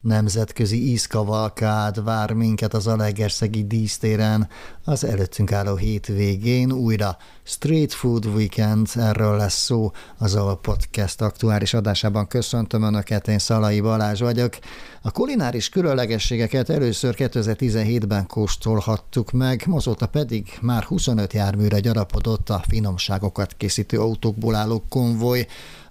Nemzetközi ízkavalkád vár minket az Alegerszegi dísztéren az előttünk álló hétvégén újra Street Food Weekend, erről lesz szó az a podcast aktuális adásában. Köszöntöm Önöket, én Szalai Balázs vagyok. A kulináris különlegességeket először 2017-ben kóstolhattuk meg, azóta pedig már 25 járműre gyarapodott a finomságokat készítő autókból álló konvoj,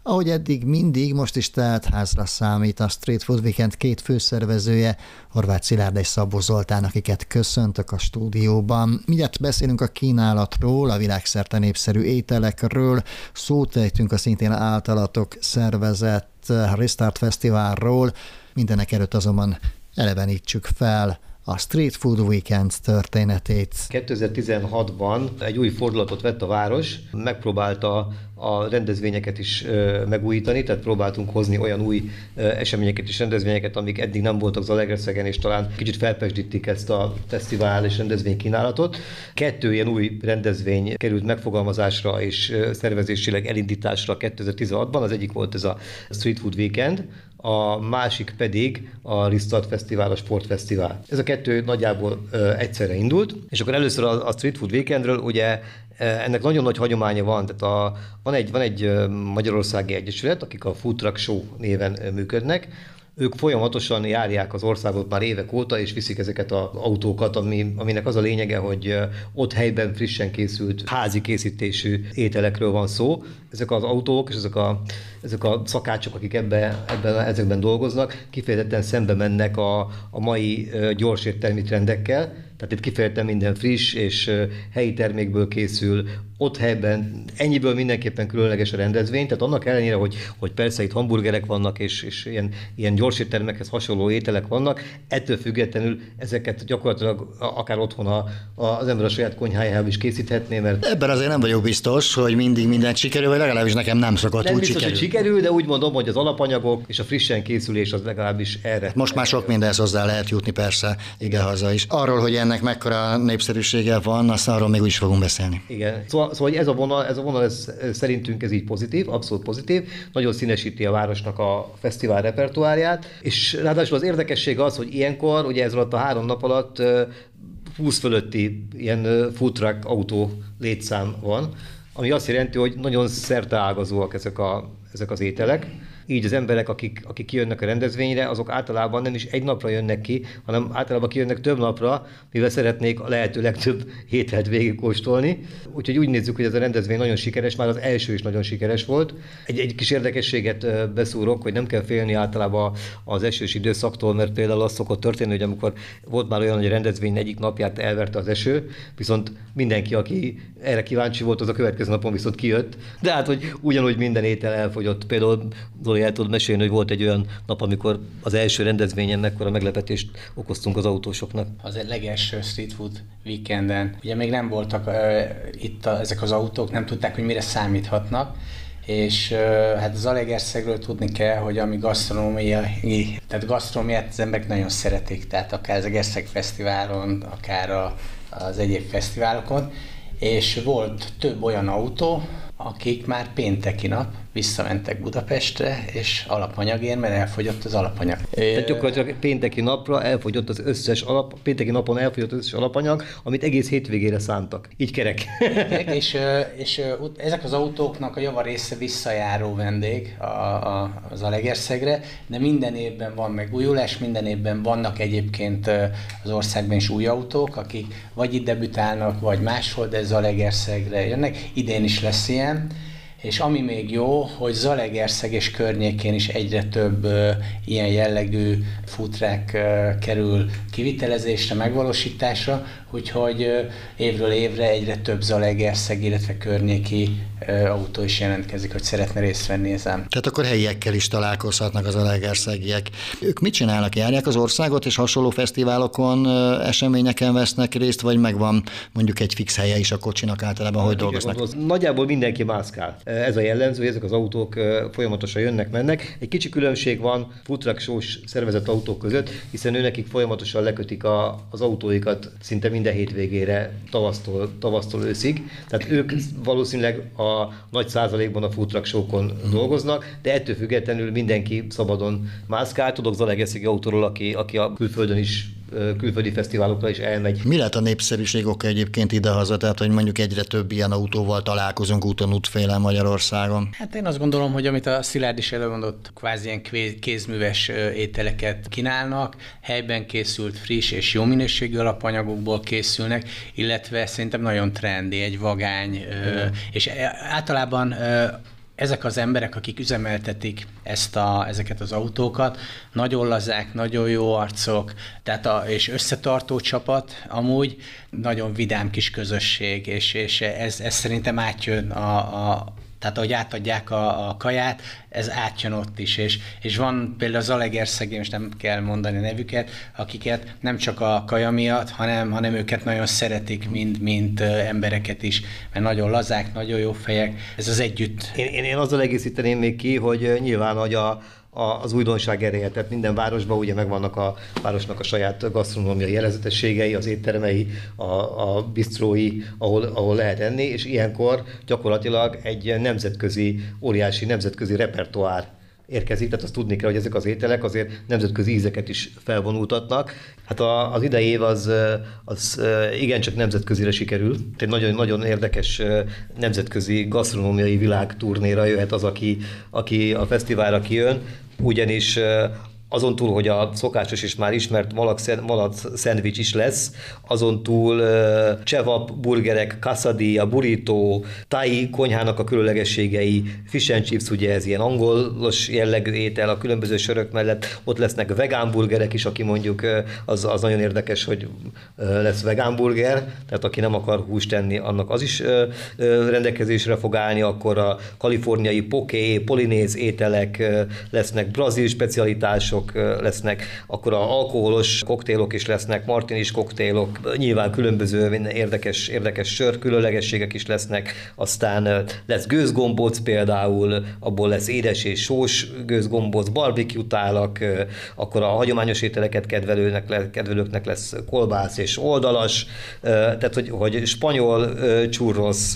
ahogy eddig mindig, most is tehát házra számít a Street Food Weekend két főszervezője, Horváth Szilárd és Szabó Zoltán, akiket köszöntök a stúdióban. Mindjárt beszélünk a kínálatról, a világszerte népszerű ételekről, szót ejtünk a szintén általatok szervezett Restart Fesztiválról, mindenek előtt azonban elevenítsük fel a Street Food Weekend történetét. 2016-ban egy új fordulatot vett a város, megpróbálta a rendezvényeket is megújítani, tehát próbáltunk hozni olyan új eseményeket és rendezvényeket, amik eddig nem voltak Zalegerszegen, és talán kicsit felpesdítik ezt a fesztivál és rendezvény kínálatot. Kettő ilyen új rendezvény került megfogalmazásra és szervezésileg elindításra 2016-ban, az egyik volt ez a Street Food Weekend, a másik pedig a Ristart Fesztivál, a Sportfesztivál. Ez a kettő nagyjából egyszerre indult, és akkor először a, a Street Food Weekendről ugye ennek nagyon nagy hagyománya van, tehát a, van, egy, van egy Magyarországi Egyesület, akik a Food Truck Show néven működnek, ők folyamatosan járják az országot már évek óta, és viszik ezeket az autókat, ami, aminek az a lényege, hogy ott helyben frissen készült házi készítésű ételekről van szó. Ezek az autók és ezek a, ezek a szakácsok, akik ebbe, ebben, ezekben dolgoznak, kifejezetten szembe mennek a, a mai gyors értelmi trendekkel, tehát itt kifejezetten minden friss és helyi termékből készül, ott helyben ennyiből mindenképpen különleges a rendezvény, tehát annak ellenére, hogy, hogy persze itt hamburgerek vannak, és, és ilyen, ilyen gyors éttermekhez hasonló ételek vannak, ettől függetlenül ezeket gyakorlatilag akár otthon a, a, az ember a saját konyhájával is készíthetné, mert... Ebben azért nem vagyok biztos, hogy mindig minden sikerül, vagy legalábbis nekem nem szokott nem úgy biztos, sikerül. hogy sikerül, de úgy mondom, hogy az alapanyagok és a frissen készülés az legalábbis erre. Most már sok mindenhez hozzá lehet jutni persze ide-haza is. Arról, hogy ennek mekkora népszerűsége van, azt arról még úgy is fogunk beszélni. Igen. Szóval szóval ez a vonal, ez a vonal ez, szerintünk ez így pozitív, abszolút pozitív, nagyon színesíti a városnak a fesztivál repertoárját, és ráadásul az érdekesség az, hogy ilyenkor, ugye ez alatt a három nap alatt 20 fölötti ilyen truck autó létszám van, ami azt jelenti, hogy nagyon szerteágazóak ezek, a, ezek az ételek így az emberek, akik, akik kijönnek a rendezvényre, azok általában nem is egy napra jönnek ki, hanem általában kijönnek több napra, mivel szeretnék a lehető legtöbb ételt végigkóstolni. Úgyhogy úgy nézzük, hogy ez a rendezvény nagyon sikeres, már az első is nagyon sikeres volt. Egy, egy kis érdekességet beszúrok, hogy nem kell félni általában az esős időszaktól, mert például az szokott történni, hogy amikor volt már olyan, hogy a rendezvény egyik napját elverte az eső, viszont mindenki, aki erre kíváncsi volt, az a következő napon viszont kijött. De hát, hogy ugyanúgy minden étel elfogyott. Például el tudod mesélni, hogy volt egy olyan nap, amikor az első rendezvényen mekkora meglepetést okoztunk az autósoknak. Az egy legelső street food weekenden. Ugye még nem voltak uh, itt a, ezek az autók, nem tudták, hogy mire számíthatnak, és hát az Alegerszegről tudni kell, hogy ami gasztronómiai, tehát gasztronómiát az emberek nagyon szeretik, tehát akár az Egerszeg Fesztiválon, akár a, az egyéb fesztiválokon, és volt több olyan autó, akik már pénteki nap visszamentek Budapestre, és alapanyagért, mert elfogyott az alapanyag. Tehát gyakorlatilag pénteki napra elfogyott az összes alap, pénteki napon elfogyott az összes alapanyag, amit egész hétvégére szántak. Így kerek. és, és ezek az autóknak a java része visszajáró vendég a, a, az Alegerszegre, de minden évben van megújulás, minden évben vannak egyébként az országban is új autók, akik vagy itt debütálnak, vagy máshol, de Zalegerszegre jönnek. Idén is lesz ilyen és ami még jó, hogy Zalegerszeg és környékén is egyre több uh, ilyen jellegű futrák kerül kivitelezésre, megvalósításra, úgyhogy évről évre egyre több Zalegerszeg, illetve környéki autó is jelentkezik, hogy szeretne részt venni ezen. Tehát akkor helyiekkel is találkozhatnak az Zalegerszegiek. Ők mit csinálnak? Járják az országot, és hasonló fesztiválokon, eseményeken vesznek részt, vagy megvan mondjuk egy fix helye is a kocsinak általában, hogy dolgoznak? Nagyjából mindenki mászkál ez a jellemző, hogy ezek az autók folyamatosan jönnek, mennek. Egy kicsi különbség van foodtruck sós szervezett autók között, hiszen ő nekik folyamatosan lekötik a, az autóikat szinte minden hétvégére, tavasztól, tavasztól őszig. Tehát ők valószínűleg a nagy százalékban a foodtruck sókon dolgoznak, de ettől függetlenül mindenki szabadon mászkál. Tudok Zalegeszegi autóról, aki, aki a külföldön is külföldi fesztiválokra is elmegy. Mi lett a népszerűség oka egyébként idehaza, tehát hogy mondjuk egyre több ilyen autóval találkozunk úton útféle Magyarországon? Hát én azt gondolom, hogy amit a Szilárd is elmondott, kvázi ilyen kézműves ételeket kínálnak, helyben készült friss és jó minőségű alapanyagokból készülnek, illetve szerintem nagyon trendi, egy vagány, mm. és általában ezek az emberek, akik üzemeltetik ezt a, ezeket az autókat, nagyon lazák, nagyon jó arcok, tehát a, és összetartó csapat amúgy, nagyon vidám kis közösség, és, és ez, ez szerintem átjön a, a, tehát ahogy átadják a, a kaját, ez átjön ott is, és, és van például az Alegerszegi, most nem kell mondani nevüket, akiket nem csak a kaja miatt, hanem, hanem őket nagyon szeretik, mint, mint embereket is, mert nagyon lazák, nagyon jó fejek, ez az együtt. Én, én, én azzal egészíteném még ki, hogy nyilván, hogy a, az újdonság ereje. Tehát minden városban ugye megvannak a városnak a saját gasztronómiai jellegzetességei, az éttermei, a, a bistrói, ahol, ahol lehet enni, és ilyenkor gyakorlatilag egy nemzetközi, óriási nemzetközi repertoár érkezik, tehát azt tudni kell, hogy ezek az ételek azért nemzetközi ízeket is felvonultatnak. Hát a, az idei év az, az igencsak nemzetközire sikerül. Egy nagyon, nagyon érdekes nemzetközi gasztronómiai világturnéra jöhet az, aki, aki a fesztiválra kijön, ugyanis azon túl, hogy a szokásos és már ismert malac szendvics is lesz, azon túl uh, csevap, burgerek, quesadilla, burrito, thai konyhának a különlegességei, fish and chips, ugye ez ilyen angolos jellegű étel, a különböző sörök mellett ott lesznek vegán burgerek is, aki mondjuk az, az nagyon érdekes, hogy lesz vegán burger, tehát aki nem akar húst tenni, annak az is rendelkezésre fog állni, akkor a kaliforniai poké, polinéz ételek lesznek, brazil specialitások, koktélok lesznek, akkor a alkoholos koktélok is lesznek, martinis koktélok, nyilván különböző érdekes, érdekes sör különlegességek is lesznek, aztán lesz gőzgombóc például, abból lesz édes és sós gőzgombóc, barbecue tálak, akkor a hagyományos ételeket kedvelőnek, kedvelőknek lesz kolbász és oldalas, tehát hogy, hogy spanyol churros,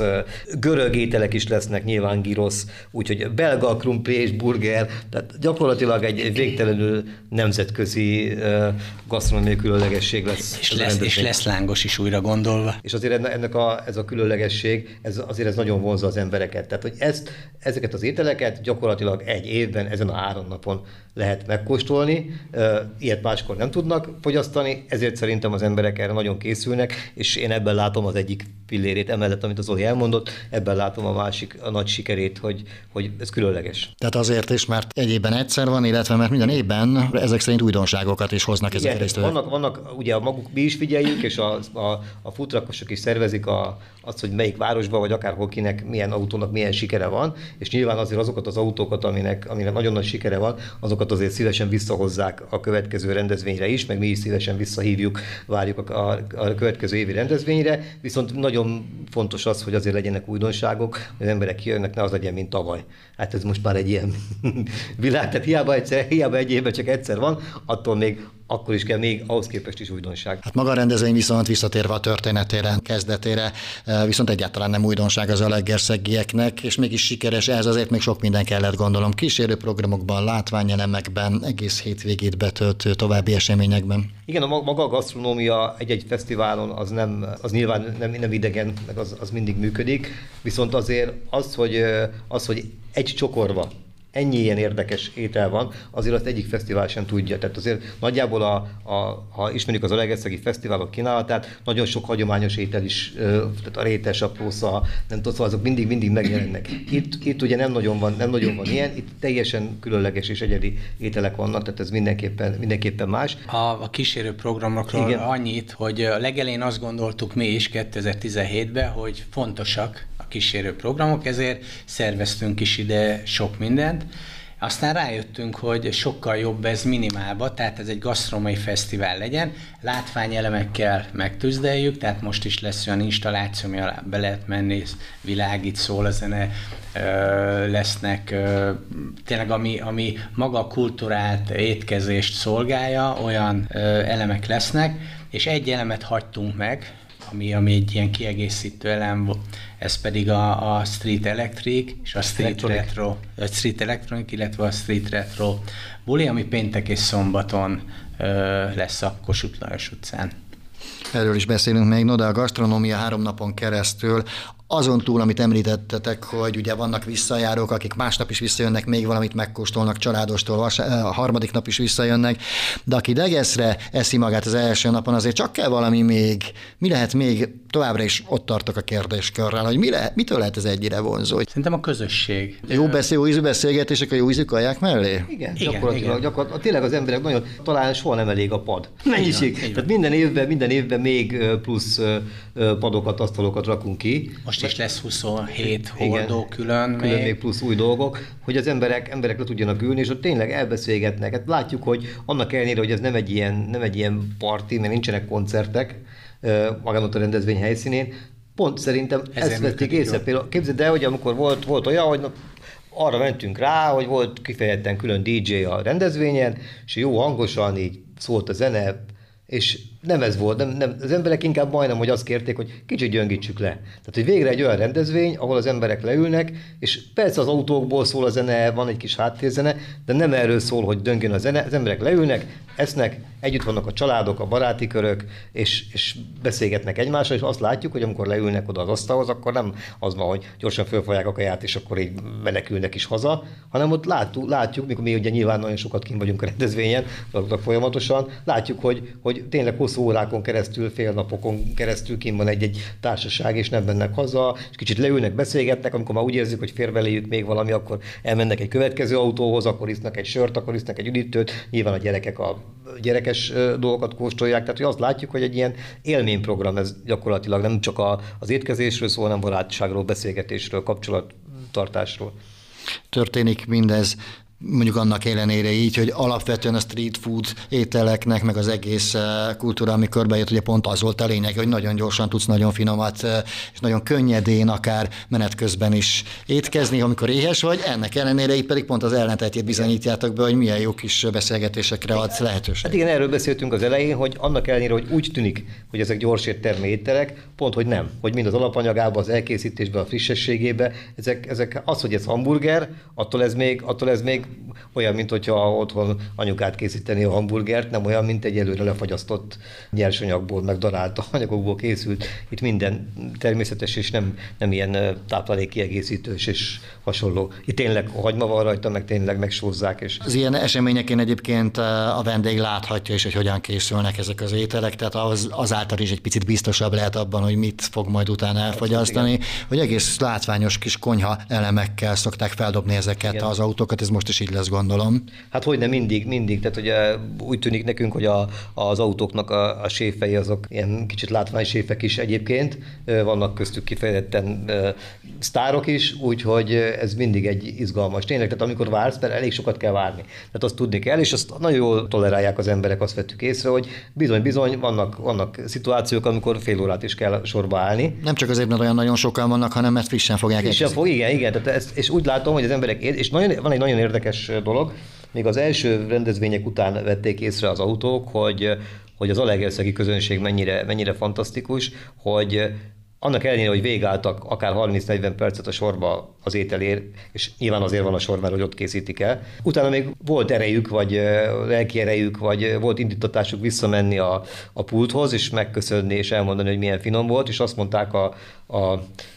görög ételek is lesznek, nyilván gyrosz, úgyhogy belga krumpli és burger, tehát gyakorlatilag egy végtelenül nemzetközi gasztronómiai különlegesség lesz. És lesz, és lesz lángos is újra gondolva. És azért ennek a, ez a különlegesség, ez, azért ez nagyon vonza az embereket. Tehát, hogy ezt, ezeket az ételeket gyakorlatilag egy évben, ezen a három napon lehet megkóstolni, ilyet máskor nem tudnak fogyasztani, ezért szerintem az emberek erre nagyon készülnek, és én ebben látom az egyik pillérét, emellett, amit az Zoli elmondott, ebben látom a másik, a nagy sikerét, hogy, hogy ez különleges. Tehát azért is, mert egy évben egyszer van, illetve mert minden évben ezek szerint újdonságokat is hoznak ezek a vannak, vannak, ugye maguk mi is figyeljük, és a, a, a futrakosok is szervezik a, azt, hogy melyik városban, vagy akárhol kinek milyen autónak milyen sikere van, és nyilván azért azokat az autókat, aminek, aminek nagyon nagy sikere van, azokat azért szívesen visszahozzák a következő rendezvényre is, meg mi is szívesen visszahívjuk, várjuk a, a, következő évi rendezvényre, viszont nagyon fontos az, hogy azért legyenek újdonságok, hogy az emberek kijönnek, ne az legyen, mint tavaly. Hát ez most már egy ilyen világ, tehát hiába, egyszer, hiába egy évben csak egyszer van, attól még akkor is kell még ahhoz képest is újdonság. Hát maga a rendezvény viszont visszatérve a történetére, kezdetére, eh, viszont egyáltalán nem újdonság az Alegerszegieknek, és mégis sikeres ez, azért még sok minden kellett gondolom. Kísérő programokban, látványelemekben, egész hétvégét betöltő további eseményekben. Igen, a maga a gasztronómia egy-egy fesztiválon az, nem, az nyilván nem, nem idegen, meg az, az mindig működik, viszont azért az, hogy, eh, az, hogy egy csokorba ennyi ilyen érdekes étel van, azért azt egyik fesztivál sem tudja. Tehát azért nagyjából, a, a, ha ismerjük az Alegeszegi Fesztiválok kínálatát, nagyon sok hagyományos étel is, tehát a rétes, a prósza, nem tudom, szóval azok mindig, mindig megjelennek. Itt, itt ugye nem nagyon, van, nem nagyon van ilyen, itt teljesen különleges és egyedi ételek vannak, tehát ez mindenképpen, mindenképpen más. A, a kísérő programokról Igen. annyit, hogy legelén azt gondoltuk mi is 2017-ben, hogy fontosak kísérő programok, ezért szerveztünk is ide sok mindent. Aztán rájöttünk, hogy sokkal jobb ez minimálba, tehát ez egy gasztromai fesztivál legyen, látványelemekkel megtűzdeljük, tehát most is lesz olyan installáció, ami alá be lehet menni, világít, szól a zene, lesznek tényleg, ami, ami maga a kulturált étkezést szolgálja, olyan elemek lesznek, és egy elemet hagytunk meg, ami, ami egy ilyen kiegészítő elem, ez pedig a, a Street Electric és a Street Electronic. Retro, a Street Electronic, illetve a Street Retro buli, ami péntek és szombaton ö, lesz a Kossuth Lajos utcán. Erről is beszélünk még, no de a gasztronómia három napon keresztül azon túl, amit említettetek, hogy ugye vannak visszajárók, akik másnap is visszajönnek, még valamit megkóstolnak családostól, a harmadik nap is visszajönnek, de aki degeszre eszi magát az első napon, azért csak kell valami még, mi lehet még, továbbra is ott tartok a kérdéskörrel, hogy mi lehet, mitől lehet ez egyre vonzó? Szerintem a közösség. Jó beszél, jó ízű beszélgetések a jó ízű kaják mellé? Igen, igen gyakorlatilag, igen. gyakorlatilag, tényleg az emberek nagyon, talán soha nem elég a pad. Mennyiség. Tehát minden évben, minden évben még plusz padokat, asztalokat rakunk ki. Most is lesz 27 hordó Igen, külön. Külön még. még plusz új dolgok, hogy az emberek, emberek le tudjanak ülni, és ott tényleg elbeszélgetnek. Hát látjuk, hogy annak ellenére, hogy ez nem egy ilyen, nem egy ilyen parti, mert nincsenek koncertek, magán ott a rendezvény helyszínén, pont szerintem Ezért ezt vették észre. Például képzeld el, hogy amikor volt, volt olyan, hogy arra mentünk rá, hogy volt kifejezetten külön DJ a rendezvényen, és jó hangosan így szólt a zene, és nem ez volt, nem, nem, az emberek inkább majdnem, hogy azt kérték, hogy kicsit gyöngítsük le. Tehát, hogy végre egy olyan rendezvény, ahol az emberek leülnek, és persze az autókból szól a zene, van egy kis háttérzene, de nem erről szól, hogy döngön a zene, az emberek leülnek, esznek, együtt vannak a családok, a baráti körök, és, és beszélgetnek egymással, és azt látjuk, hogy amikor leülnek oda az asztalhoz, akkor nem az van, hogy gyorsan fölfogják a kaját, és akkor így menekülnek is haza, hanem ott látjuk, látjuk mikor mi ugye nyilván nagyon sokat kim vagyunk a rendezvényen, folyamatosan, látjuk, hogy, hogy tényleg hosszú órákon keresztül, fél napokon keresztül kim van egy-egy társaság, és nem mennek haza, és kicsit leülnek, beszélgetnek, amikor már úgy érzik, hogy fér beléjük még valami, akkor elmennek egy következő autóhoz, akkor isznak egy sört, akkor isznak egy üdítőt, nyilván a gyerekek a gyerekes dolgokat kóstolják, tehát hogy azt látjuk, hogy egy ilyen élményprogram, ez gyakorlatilag nem csak a, az étkezésről szól, hanem barátságról, beszélgetésről, kapcsolattartásról. Történik mindez mondjuk annak ellenére így, hogy alapvetően a street food ételeknek, meg az egész eh, kultúra, ami körbejött, ugye pont az volt a lényeg, hogy nagyon gyorsan tudsz nagyon finomat, eh, és nagyon könnyedén, akár menet közben is étkezni, amikor éhes vagy, ennek ellenére itt pedig pont az ellentetjét bizonyítjátok be, hogy milyen jó kis beszélgetésekre adsz lehetőség. Hát igen, erről beszéltünk az elején, hogy annak ellenére, hogy úgy tűnik, hogy ezek gyors éttermi ételek, pont, hogy nem, hogy mind az alapanyagában, az elkészítésben, a frissességében, ezek, ezek az, hogy ez hamburger, attól ez még, attól ez még olyan, mint hogyha otthon anyukát készíteni a hamburgert, nem olyan, mint egy előre lefagyasztott nyersanyagból, meg darált anyagokból készült. Itt minden természetes, és nem, nem ilyen táplálékkiegészítős és hasonló. Itt tényleg hagyma van rajta, meg tényleg megsózzák. És... Az ilyen eseményeken egyébként a vendég láthatja is, hogy hogyan készülnek ezek az ételek, tehát az, azáltal is egy picit biztosabb lehet abban, hogy mit fog majd utána elfogyasztani, hogy egész látványos kis konyha elemekkel szokták feldobni ezeket Igen. az autókat, ez most is így lesz, gondolom. Hát hogy nem mindig, mindig. Tehát ugye úgy tűnik nekünk, hogy a, az autóknak a, a séfei azok ilyen kicsit látványséfek is egyébként. Vannak köztük kifejezetten sztárok is, úgyhogy ez mindig egy izgalmas. Tényleg, tehát amikor vársz, mert elég sokat kell várni. Tehát azt tudni kell, és azt nagyon jól tolerálják az emberek, azt vettük észre, hogy bizony-bizony vannak, vannak szituációk, amikor fél órát is kell sorba állni. Nem csak azért, mert olyan nagyon sokan vannak, hanem mert frissen fogják frissen fog, igen, igen. Tehát ezt, és úgy látom, hogy az emberek, és nagyon, van egy nagyon érdekes dolog, még az első rendezvények után vették észre az autók, hogy, hogy az alegerszegi közönség mennyire, mennyire fantasztikus, hogy annak ellenére, hogy végálltak akár 30-40 percet a sorba az ételér, és nyilván azért van a sor, mert hogy ott készítik el. Utána még volt erejük, vagy lelki erejük, vagy volt indítatásuk visszamenni a, a pulthoz, és megköszönni, és elmondani, hogy milyen finom volt, és azt mondták a, a,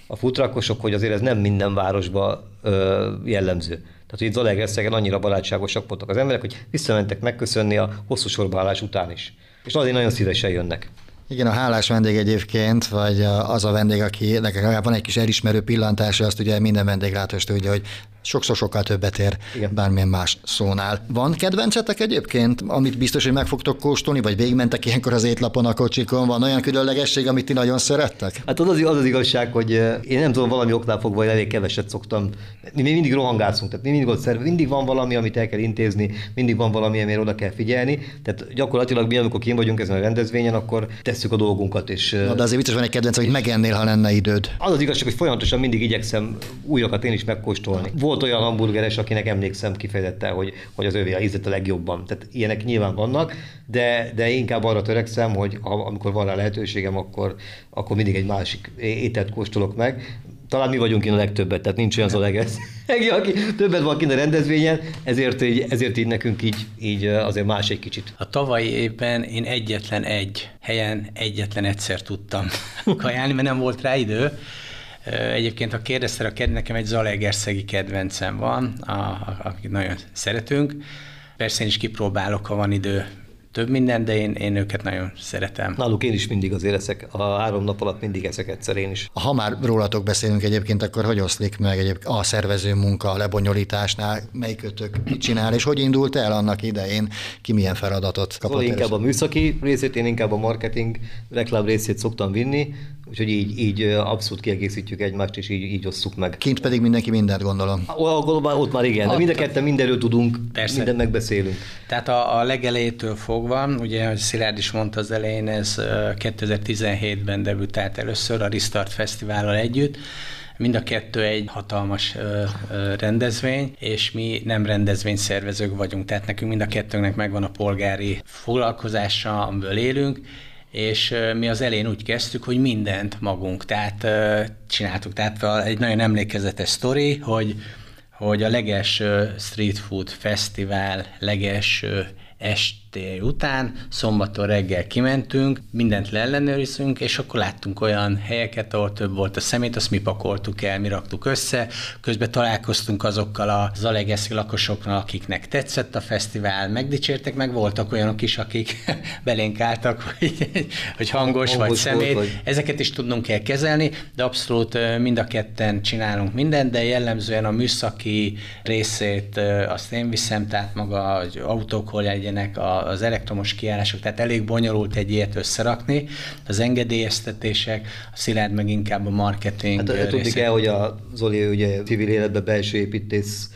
a futrakosok, hogy azért ez nem minden városba ö, jellemző. Tehát, hogy itt Zalaegerszegen annyira barátságosak voltak az emberek, hogy visszamentek megköszönni a hosszú sorbaállás után is. És azért nagyon szívesen jönnek. Igen, a hálás vendég egyébként, vagy az a vendég, aki nekem van egy kis elismerő pillantása, azt ugye minden vendéglátós tudja, hogy sokszor sokkal többet ér Igen. bármilyen más szónál. Van kedvencetek egyébként, amit biztos, hogy meg fogtok kóstolni, vagy végigmentek ilyenkor az étlapon a kocsikon? Van olyan különlegesség, amit ti nagyon szerettek? Hát az az, az, az igazság, hogy én nem tudom, valami oknál fogva, hogy elég keveset szoktam. Mi mindig rohangászunk, tehát mi mindig ott szerve, mindig van valami, amit el kell intézni, mindig van valami, amire oda kell figyelni. Tehát gyakorlatilag mi, amikor kim vagyunk ezen a rendezvényen, akkor tesszük a dolgunkat. És, Na, de azért biztos van egy kedvenc, hogy megennél, ha lenne időd. Az az igazság, hogy folyamatosan mindig igyekszem újakat én is megkóstolni. Volt olyan hamburgeres, akinek emlékszem kifejezetten, hogy, hogy az övé a ízlet a legjobban. Tehát ilyenek nyilván vannak, de, de inkább arra törekszem, hogy amikor van rá lehetőségem, akkor, akkor mindig egy másik ételt kóstolok meg talán mi vagyunk én a legtöbbet, tehát nincs olyan Zaleges, aki többet van kint a rendezvényen, ezért így, ezért így nekünk így, így azért más egy kicsit. A tavalyi évben én egyetlen egy helyen egyetlen egyszer tudtam kajálni, mert nem volt rá idő. Egyébként, ha kérdezte, a nekem egy Zalegerszegi kedvencem van, a, a, akit nagyon szeretünk. Persze én is kipróbálok, ha van idő több minden, de én, én őket nagyon szeretem. Náluk én is mindig azért eszek, a három nap alatt mindig eszek egyszer én is. Ha már rólatok beszélünk egyébként, akkor hogy oszlik meg egyébként a szervező munka, a lebonyolításnál, melyikötök mit csinál, és hogy indult el annak idején, ki milyen feladatot kapott? Szóval inkább a műszaki részét, én inkább a marketing, reklám részét szoktam vinni, Úgyhogy így, így abszolút kiegészítjük egymást, és így, így osszuk meg. Kint pedig mindenki mindent gondolom. Ott, ott már igen, de mind a ketten mindenről tudunk, Persze. mindent megbeszélünk. Tehát a, a legelejétől fogva, ugye, ahogy Szilárd is mondta az elején, ez 2017-ben debütált először a Restart Fesztivállal együtt, Mind a kettő egy hatalmas ö, ö, rendezvény, és mi nem rendezvényszervezők vagyunk, tehát nekünk mind a kettőnknek megvan a polgári foglalkozása, amiből élünk, és mi az elén úgy kezdtük, hogy mindent magunk, tehát csináltuk. Tehát egy nagyon emlékezetes sztori, hogy hogy a legelső street food fesztivál legelső esté után, szombaton reggel kimentünk, mindent leellenőrizünk, és akkor láttunk olyan helyeket, ahol több volt a szemét, azt mi pakoltuk el, mi raktuk össze, közben találkoztunk azokkal a zalegeszi lakosokkal, akiknek tetszett a fesztivál, megdicsértek, meg voltak olyanok is, akik belénk álltak, hogy, hogy hangos, hangos vagy szemét. Vagy... Ezeket is tudnunk kell kezelni, de abszolút mind a ketten csinálunk mindent, de jellemzően a műszaki részét azt én viszem, tehát maga hogy autók hol legyenek, az elektromos kiállások, tehát elég bonyolult egy ilyet összerakni, az engedélyeztetések, a Szilárd meg inkább a marketing. Hát, tudni kell, hogy a Zoli ugye civil életben belső építész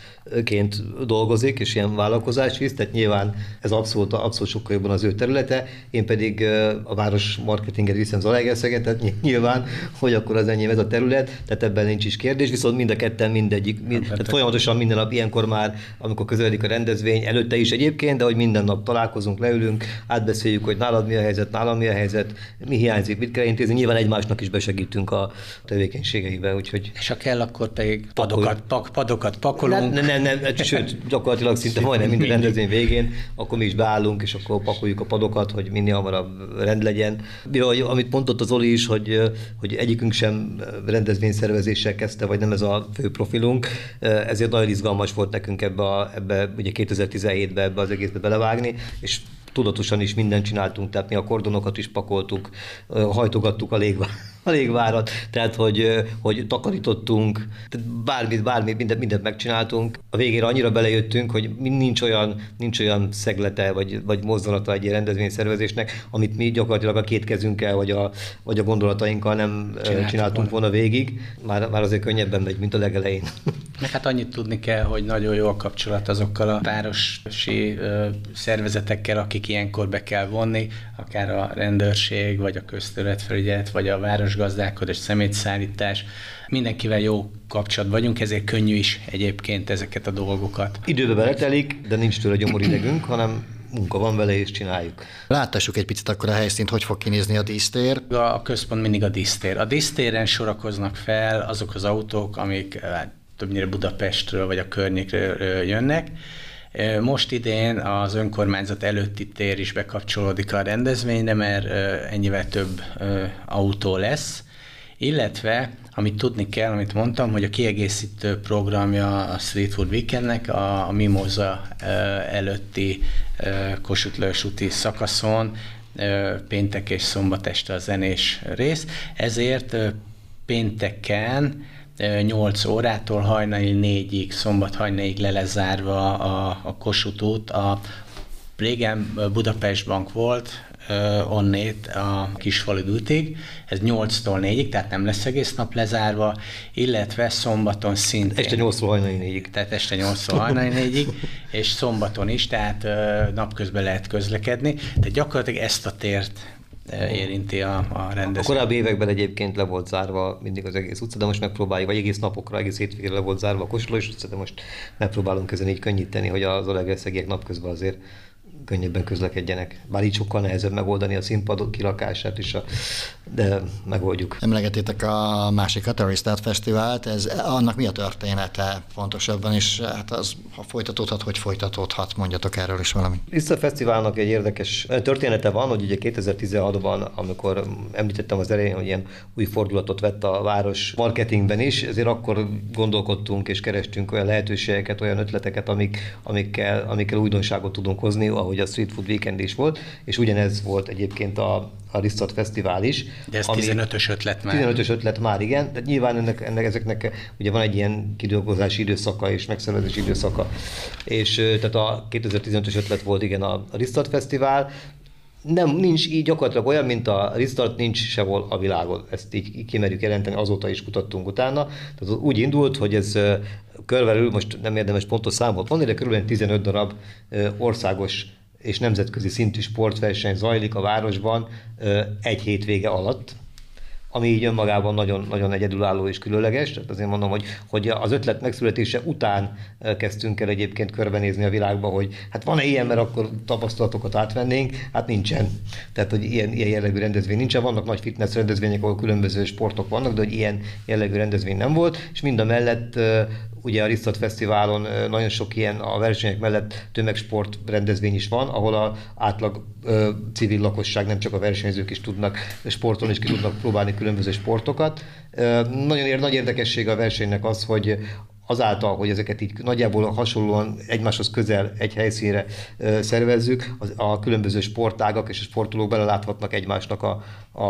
ként dolgozik, és ilyen vállalkozás visz, tehát nyilván ez abszolút, abszolút sokkal jobban az ő területe, én pedig a város marketinget viszem Zalaegerszeget, tehát nyilván, hogy akkor az enyém ez a terület, tehát ebben nincs is kérdés, viszont mind a ketten mindegyik, mind, tehát folyamatosan minden nap, ilyenkor már, amikor közeledik a rendezvény, előtte is egyébként, de hogy minden nap találkozunk, leülünk, átbeszéljük, hogy nálad mi a helyzet, nálam mi a helyzet, mi hiányzik, mit kell intézni, nyilván egymásnak is besegítünk a tevékenységeiben, úgyhogy... És ha kell, akkor pedig padokat, pak, padokat pakolunk. Ne, ne, nem, nem, sőt, gyakorlatilag szinte majdnem minden rendezvény végén, akkor mi is beállunk, és akkor pakoljuk a padokat, hogy minél hamarabb rend legyen. Amit mondott az Oli is, hogy, hogy egyikünk sem rendezvényszervezéssel kezdte, vagy nem ez a fő profilunk, ezért nagyon izgalmas volt nekünk ebbe, a, ebbe ugye 2017-be ebbe az egészbe belevágni, és tudatosan is mindent csináltunk, tehát mi a kordonokat is pakoltuk, hajtogattuk a légvárat, a légvárat tehát hogy, hogy takarítottunk, tehát bármit, bármit, mindent, mindent megcsináltunk. A végére annyira belejöttünk, hogy nincs olyan, nincs olyan szeglete vagy, vagy mozdulata egy ilyen rendezvényszervezésnek, amit mi gyakorlatilag a két kezünkkel vagy a, vagy a gondolatainkkal nem Csináltuk csináltunk volna végig. Már, már azért könnyebben megy, mint a legelején. Meg hát annyit tudni kell, hogy nagyon jó a kapcsolat azokkal a városi szervezetekkel, akik ilyenkor be kell vonni, akár a rendőrség, vagy a közterületfelügyelet, vagy a városgazdálkodás, szemétszállítás. Mindenkivel jó kapcsolat vagyunk, ezért könnyű is egyébként ezeket a dolgokat. Időbe beletelik, de nincs tőle gyomoridegünk, hanem munka van vele, és csináljuk. Láttassuk egy picit akkor a helyszínt, hogy fog kinézni a dísztér. A központ mindig a dísztér. A dísztéren sorakoznak fel azok az autók, amik hát, többnyire Budapestről vagy a környékről jönnek. Most idén az önkormányzat előtti tér is bekapcsolódik a rendezvényre, mert ennyivel több autó lesz, illetve amit tudni kell, amit mondtam, hogy a kiegészítő programja a Street Food Weekendnek a, a Mimosa előtti Kossuth úti szakaszon péntek és szombat este a zenés rész, ezért pénteken 8 órától hajnali 4-ig, szombat hajnalig le lesz zárva a, a Kossuth út. A, régen Budapest Bank volt, onnét a Kisfalu útig, ez 8-tól 4-ig, tehát nem lesz egész nap lezárva, illetve szombaton szintén. Este 8-tól hajnali 4-ig. Tehát este 8-tól hajnali 4-ig, és szombaton is, tehát napközben lehet közlekedni. Tehát gyakorlatilag ezt a tért érinti a, a rendezvényt. A korábbi években egyébként le volt zárva mindig az egész utca, de most megpróbáljuk, vagy egész napokra, egész hétvégére le volt zárva a Kosolós utca, de most megpróbálunk ezen így könnyíteni, hogy az Olegerszegiek napközben azért könnyebben közlekedjenek. Bár így sokkal nehezebb megoldani a színpadok kilakását is, a, de megoldjuk. Emlegetétek a másik a Terroristát Fesztivált, ez, annak mi a története pontosabban, és hát az, ha folytatódhat, hogy folytatódhat, mondjatok erről is valamit. Vissza Fesztiválnak egy érdekes története van, hogy ugye 2016-ban, amikor említettem az elején, hogy ilyen új fordulatot vett a város marketingben is, ezért akkor gondolkodtunk és kerestünk olyan lehetőségeket, olyan ötleteket, amik, amikkel, amikkel újdonságot tudunk hozni, ahogy a Street Food Weekend is volt, és ugyanez volt egyébként a, a Risztat Fesztivál is. De ez 15-ös ötlet már. 15-ös ötlet már, igen. De nyilván ennek, ennek, ezeknek ugye van egy ilyen kidolgozási időszaka és megszervezési időszaka. És tehát a 2015-ös ötlet volt igen a, a Risztat Fesztivál, nem, nincs így gyakorlatilag olyan, mint a restart nincs sehol a világon. Ezt így kimerjük jelenteni, azóta is kutattunk utána. Tehát úgy indult, hogy ez körülbelül, most nem érdemes pontos számot mondani, de körülbelül 15 darab országos és nemzetközi szintű sportverseny zajlik a városban egy hétvége alatt ami így önmagában nagyon, nagyon egyedülálló és különleges. Tehát azért mondom, hogy, hogy az ötlet megszületése után kezdtünk el egyébként körbenézni a világba, hogy hát van-e ilyen, mert akkor tapasztalatokat átvennénk, hát nincsen. Tehát, hogy ilyen, ilyen jellegű rendezvény nincsen. Vannak nagy fitness rendezvények, ahol különböző sportok vannak, de hogy ilyen jellegű rendezvény nem volt, és mind a mellett ugye a Risztat Fesztiválon nagyon sok ilyen a versenyek mellett tömegsport rendezvény is van, ahol a átlag ö, civil lakosság, nem csak a versenyzők is tudnak sportolni, és ki tudnak próbálni különböző sportokat. Ö, nagyon ér, nagy érdekessége a versenynek az, hogy azáltal, hogy ezeket így nagyjából hasonlóan egymáshoz közel egy helyszínre szervezzük, a különböző sportágak és a sportolók beleláthatnak egymásnak a, a,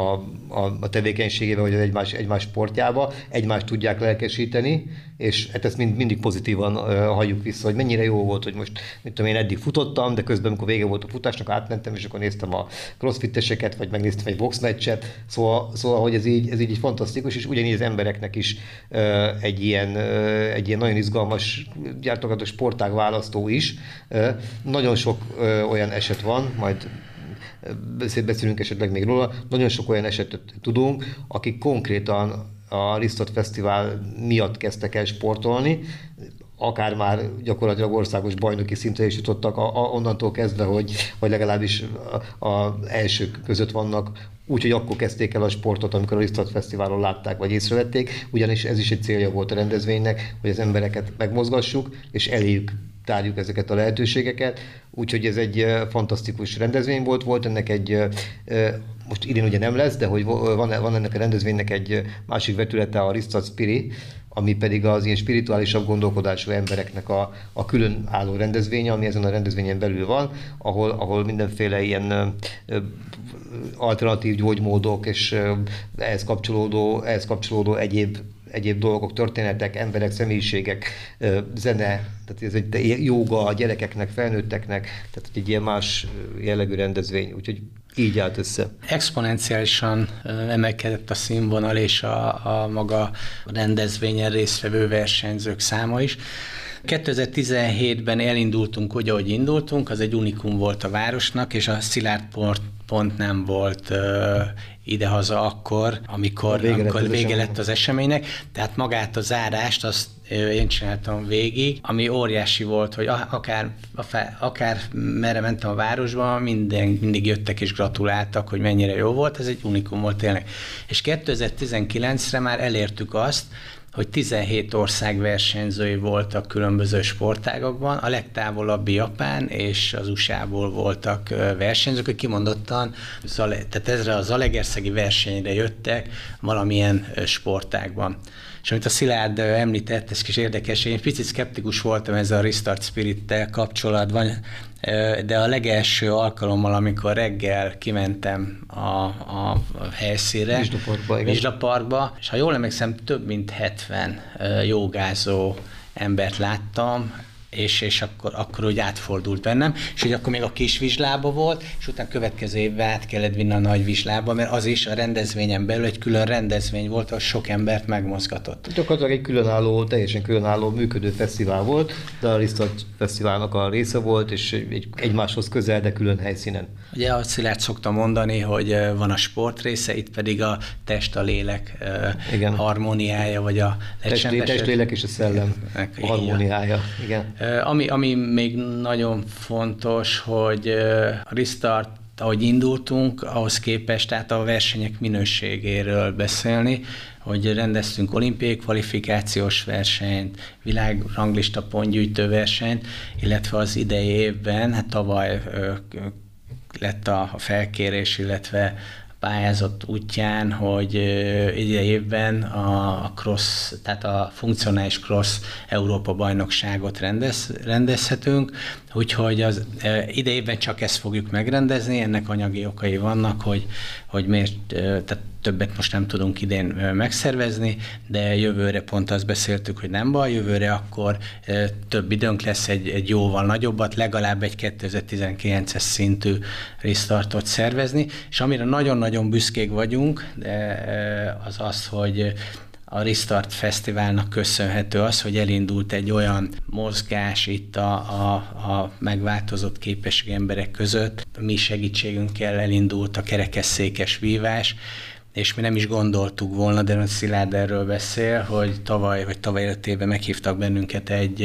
a, a tevékenységébe, vagy az egymás, egymás sportjába, egymást tudják lelkesíteni, és hát ezt mind, mindig pozitívan halljuk vissza, hogy mennyire jó volt, hogy most, mit tudom én, eddig futottam, de közben, amikor vége volt a futásnak, átmentem, és akkor néztem a crossfiteseket, vagy megnéztem egy boxmeccset, szóval, szóval hogy ez így, ez így, fantasztikus, és ugyanígy az embereknek is egy, ilyen, egy ilyen nagyon izgalmas gyártogató sportág választó is. Nagyon sok olyan eset van, majd beszélünk esetleg még róla, nagyon sok olyan esetet tudunk, akik konkrétan a Ristot Fesztivál miatt kezdtek el sportolni, akár már gyakorlatilag országos bajnoki szintre is jutottak a, a, onnantól kezdve, hogy, hogy legalábbis a, a elsők között vannak, úgyhogy akkor kezdték el a sportot, amikor a Risztat Fesztiválon látták vagy észrevették, ugyanis ez is egy célja volt a rendezvénynek, hogy az embereket megmozgassuk, és eléjük tárjuk ezeket a lehetőségeket, úgyhogy ez egy fantasztikus rendezvény volt, volt ennek egy, most idén ugye nem lesz, de hogy van, van ennek a rendezvénynek egy másik vetülete, a Ristat Spiri, ami pedig az ilyen spirituálisabb gondolkodású embereknek a, a külön álló rendezvénye, ami ezen a rendezvényen belül van, ahol, ahol mindenféle ilyen alternatív gyógymódok és ehhez kapcsolódó, ehhez kapcsolódó egyéb egyéb dolgok, történetek, emberek, személyiségek, zene, tehát ez egy joga a gyerekeknek, felnőtteknek, tehát egy ilyen más jellegű rendezvény, úgyhogy így állt össze. Exponenciálisan emelkedett a színvonal és a, a maga rendezvényen résztvevő versenyzők száma is. 2017-ben elindultunk úgy, ahogy indultunk, az egy unikum volt a városnak, és a Szilárd port pont nem volt uh, idehaza akkor, amikor, vége, amikor lett vége lett az eseménynek. Tehát magát a zárást azt én csináltam végig, ami óriási volt, hogy akár, akár merre mentem a városba, minden, mindig jöttek és gratuláltak, hogy mennyire jó volt, ez egy unikum volt tényleg. És 2019-re már elértük azt, hogy 17 ország versenyzői voltak különböző sportágokban, a legtávolabbi Japán és az USA-ból voltak versenyzők, akik kimondottan, tehát ezre az Alegerszegi versenyre jöttek valamilyen sportágban. És amit a Szilárd említett, ez kis érdekes, én picit szkeptikus voltam ezzel a Restart Spirit-tel kapcsolatban, de a legelső alkalommal, amikor reggel kimentem a, a helyszínre, Vizslaparkba, Vizslaparkba, és ha jól emlékszem, több mint 70 jogázó embert láttam, és, és akkor, akkor úgy átfordult bennem, és hogy akkor még a kis vizslába volt, és utána következő évben át kellett vinni a nagy vizslába, mert az is a rendezvényen belül egy külön rendezvény volt, ahol sok embert megmozgatott. Gyakorlatilag egy különálló, teljesen különálló működő fesztivál volt, de a Risztat Fesztiválnak a része volt, és egy, egymáshoz közel, de külön helyszínen. Ugye a Szilárd szokta mondani, hogy van a sport része, itt pedig a test, a lélek Igen. harmóniája, vagy a test, test, lélek és a szellem harmóniája. Igen. Ami, ami még nagyon fontos, hogy a Restart ahogy indultunk, ahhoz képest tehát a versenyek minőségéről beszélni, hogy rendeztünk olimpiai kvalifikációs versenyt, világranglista pontgyűjtő versenyt, illetve az idei évben, hát tavaly lett a felkérés, illetve pályázat útján, hogy ide évben a cross, tehát a funkcionális cross Európa bajnokságot rendez, rendezhetünk, úgyhogy az idejében csak ezt fogjuk megrendezni, ennek anyagi okai vannak, hogy, hogy miért, tehát többet most nem tudunk idén megszervezni, de jövőre pont azt beszéltük, hogy nem baj, jövőre akkor több időnk lesz egy, egy jóval nagyobbat, legalább egy 2019-es szintű restartot szervezni, és amire nagyon-nagyon büszkék vagyunk, de az az, hogy a Restart Fesztiválnak köszönhető az, hogy elindult egy olyan mozgás itt a, a, a megváltozott képesség emberek között. Mi segítségünkkel elindult a kerekesszékes vívás, és mi nem is gondoltuk volna, de Szilárd erről beszél, hogy tavaly vagy tavaly előtt meghívtak bennünket egy,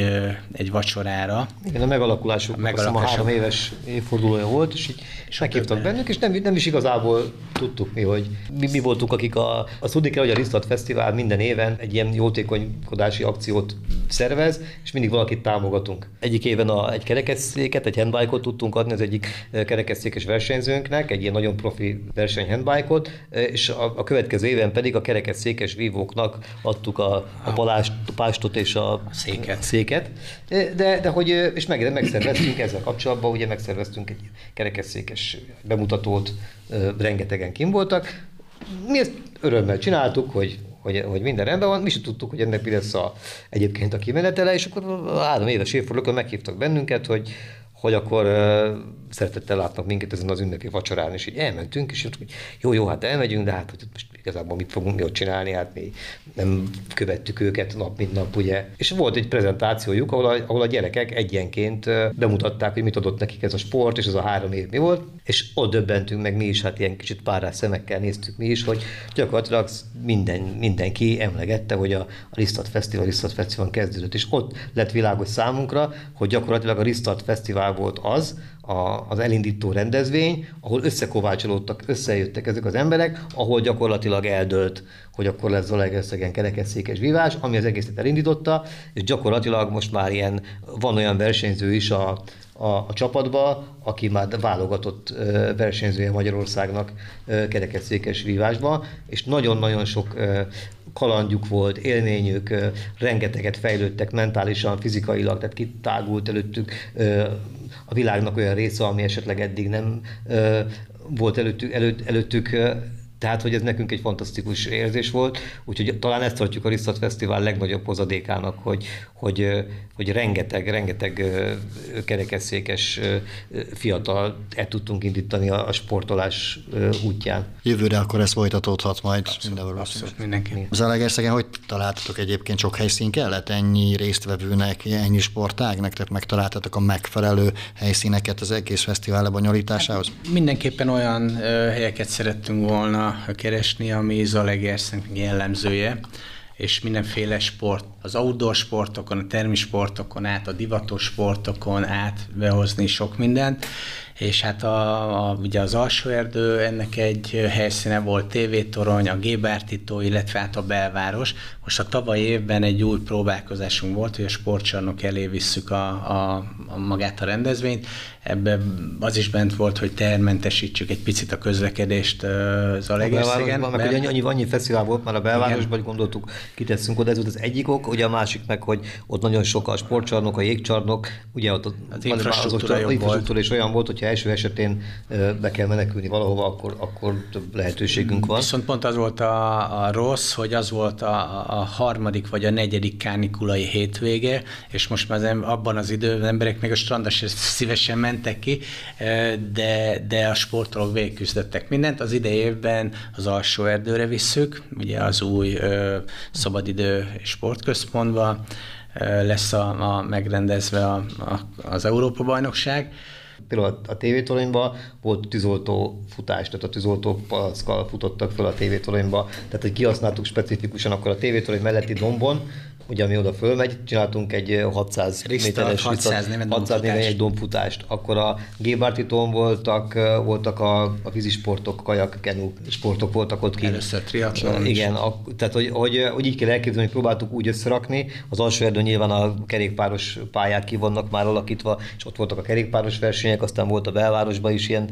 egy vacsorára. Igen, a megalakulásuk, a, megalakulásuk. a három éves évfordulója volt, és így és meghívtak bennünk, és nem, nem is igazából tudtuk mi, hogy mi, mi voltunk, akik a, a tudni kell, hogy a Risztat Fesztivál minden éven egy ilyen jótékonykodási akciót szervez, és mindig valakit támogatunk. Egyik éven a, egy kerekesszéket, egy handbike-ot tudtunk adni az egyik kerekesszékes versenyzőnknek, egy ilyen nagyon profi verseny handbike-ot, és a, a következő éven pedig a kerekesszékes vívóknak adtuk a, a palást, pástot és a, a széket. széket. De, de hogy, és meg, megszerveztünk ezzel kapcsolatban, ugye megszerveztünk egy kerekesszékes bemutatót, rengetegen kim voltak. Mi ezt örömmel csináltuk, hogy hogy, hogy minden rendben van, mi sem tudtuk, hogy ennek mi lesz a, egyébként a kimenetele, és akkor három éves évfordulókon meghívtak bennünket, hogy, hogy akkor uh, szeretettel látnak minket ezen az ünnepi vacsorán, és így elmentünk, és hogy jó, jó, hát elmegyünk, de hát hogy most igazából mit fogunk mi ott csinálni, hát mi nem követtük őket nap mint nap, ugye. És volt egy prezentációjuk, ahol a, ahol a gyerekek egyenként bemutatták, hogy mit adott nekik ez a sport, és ez a három év mi volt, és ott döbbentünk meg mi is, hát ilyen kicsit párás szemekkel néztük mi is, hogy gyakorlatilag minden, mindenki emlegette, hogy a, a Risztat Fesztivál, Risztat Fesztivál kezdődött, és ott lett világos számunkra, hogy gyakorlatilag a Risztat Fesztivál volt az, a, az elindító rendezvény, ahol összekovácsolódtak, összejöttek ezek az emberek, ahol gyakorlatilag eldőlt, hogy akkor lesz Zalaegerszegen kerekesszékes vívás, ami az egészet elindította, és gyakorlatilag most már ilyen, van olyan versenyző is a, a, a csapatba, aki már válogatott versenyzője Magyarországnak kerekesszékes vívásba, és nagyon-nagyon sok kalandjuk volt, élményük, rengeteget fejlődtek mentálisan, fizikailag, tehát kitágult előttük a világnak olyan része, ami esetleg eddig nem volt előttük, előtt, előttük tehát, hogy ez nekünk egy fantasztikus érzés volt, úgyhogy talán ezt tartjuk a Risztat Fesztivál legnagyobb hozadékának, hogy, hogy, hogy rengeteg, rengeteg kerekesszékes fiatal el tudtunk indítani a sportolás útján. Jövőre akkor ez folytatódhat majd abszolút, abszolút mindenki. Zalaegerszegen hogy találtatok egyébként sok helyszín kellett ennyi résztvevőnek, ennyi sportágnak, tehát megtaláltatok a megfelelő helyszíneket az egész fesztivál lebonyolításához? Hát mindenképpen olyan helyeket szerettünk volna keresni, ami Zalegerszeg jellemzője, és mindenféle sport, az outdoor sportokon, a termi sportokon át, a divatos sportokon át behozni sok mindent, és hát a, a, ugye az erdő ennek egy helyszíne volt tévétorony, a Gébártító, illetve hát a belváros. Most a tavaly évben egy új próbálkozásunk volt, hogy a sportcsarnok elé visszük a, a, a magát a rendezvényt. Ebben az is bent volt, hogy termentesítsük egy picit a közlekedést az Alegerszegen. Meg mert... annyi, annyi, annyi fesztivál volt már a belvárosban, hogy gondoltuk, kiteszünk oda, ez volt az egyik ok, ugye a másik meg, hogy ott nagyon sok a sportcsarnok, a jégcsarnok, ugye ott az infrastruktúra, az, infrastruktúra is olyan volt, hogyha első esetén be kell menekülni valahova, akkor, akkor több lehetőségünk van. Viszont pont az volt a, a rossz, hogy az volt a, a harmadik vagy a negyedik kánikulai hétvége, és most már abban az időben emberek még a strandra szívesen mentek ki, de, de a sportolók végigküzdöttek mindent. Az idejében az alsó erdőre visszük, ugye az új szabadidő sportközpontba, lesz a, a megrendezve a, a, az Európa-bajnokság. Például a tévétoronyban volt tűzoltó futás, tehát a tűzoltó palackkal futottak fel a tévétoronyba, tehát hogy kihasználtuk specifikusan akkor a tévétorony melletti dombon, ugye ami oda fölmegy, csináltunk egy 600 méteres 600 néven 600 néven egy dombfutást. Akkor a Gébártitón voltak, voltak a, a vízisportok, kajak, kenu sportok voltak ott ki. Először triatlon Igen, a, tehát hogy, hogy, hogy, így kell elképzelni, hogy próbáltuk úgy összerakni. Az alsó erdő nyilván a kerékpáros pályák ki vannak már alakítva, és ott voltak a kerékpáros versenyek, aztán volt a belvárosban is ilyen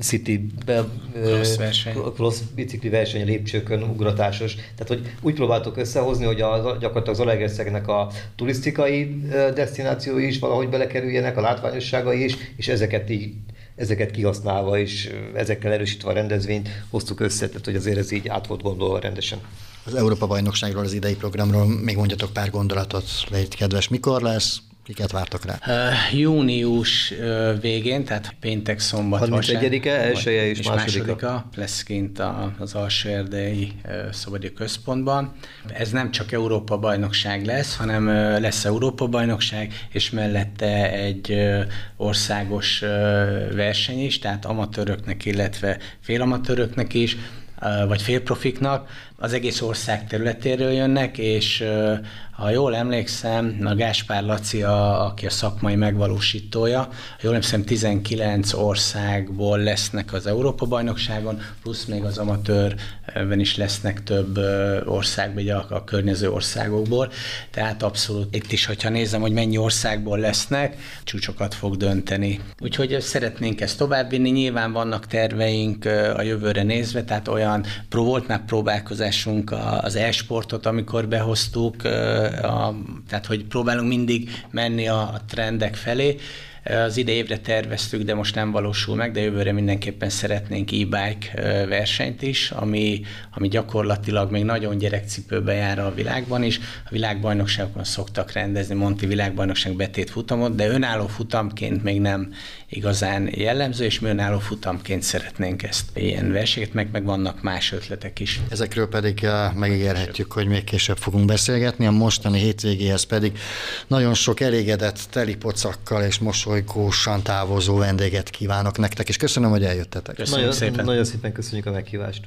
city be, cross, verseny. cross bicikli verseny, lépcsőkön, ugratásos. Tehát, hogy úgy próbáltuk összehozni, hogy a, gyakorlatilag az Zalaegerszegnek a turisztikai destinációi is valahogy belekerüljenek, a látványosságai is, és ezeket így ezeket kihasználva és ezekkel erősítve a rendezvényt hoztuk össze, tehát hogy azért ez így át volt gondolva rendesen. Az Európa bajnokságról, az idei programról még mondjatok pár gondolatot, légy kedves, mikor lesz, Kiket vártak rá? Uh, június uh, végén, tehát péntek, szombat, 31-e, elsője és, és másodika. másodika lesz kint a, az alsó erdei uh, szabadi központban. Ez nem csak Európa bajnokság lesz, hanem uh, lesz Európa bajnokság, és mellette egy uh, országos uh, verseny is, tehát amatőröknek, illetve félamatőröknek is, vagy félprofiknak, az egész ország területéről jönnek, és ha jól emlékszem, a Gáspár Laci, a, aki a szakmai megvalósítója, ha jól emlékszem, 19 országból lesznek az Európa-bajnokságon, plusz még az amatőrben is lesznek több ország, vagy a, a környező országokból. Tehát abszolút itt is, hogyha nézem, hogy mennyi országból lesznek, csúcsokat fog dönteni. Úgyhogy szeretnénk ezt továbbvinni, nyilván vannak terveink a jövőre nézve, tehát olyan pró volt már próbálkozásunk az e-sportot, amikor behoztuk, a, tehát hogy próbálunk mindig menni a, trendek felé. Az ide évre terveztük, de most nem valósul meg, de jövőre mindenképpen szeretnénk e-bike versenyt is, ami, ami gyakorlatilag még nagyon gyerekcipőbe jár a világban is. A világbajnokságokon szoktak rendezni Monti világbajnokság betét futamot, de önálló futamként még nem igazán jellemző, és mi önálló futamként szeretnénk ezt ilyen versenyt, meg, meg vannak más ötletek is. Ezekről pedig megígérhetjük, hogy még később fogunk beszélgetni. A mostani hétvégéhez pedig nagyon sok elégedett telipocakkal és mosolygósan távozó vendéget kívánok nektek, és köszönöm, hogy eljöttetek. Köszönöm nagyon, szépen. Nagyon szépen köszönjük a meghívást.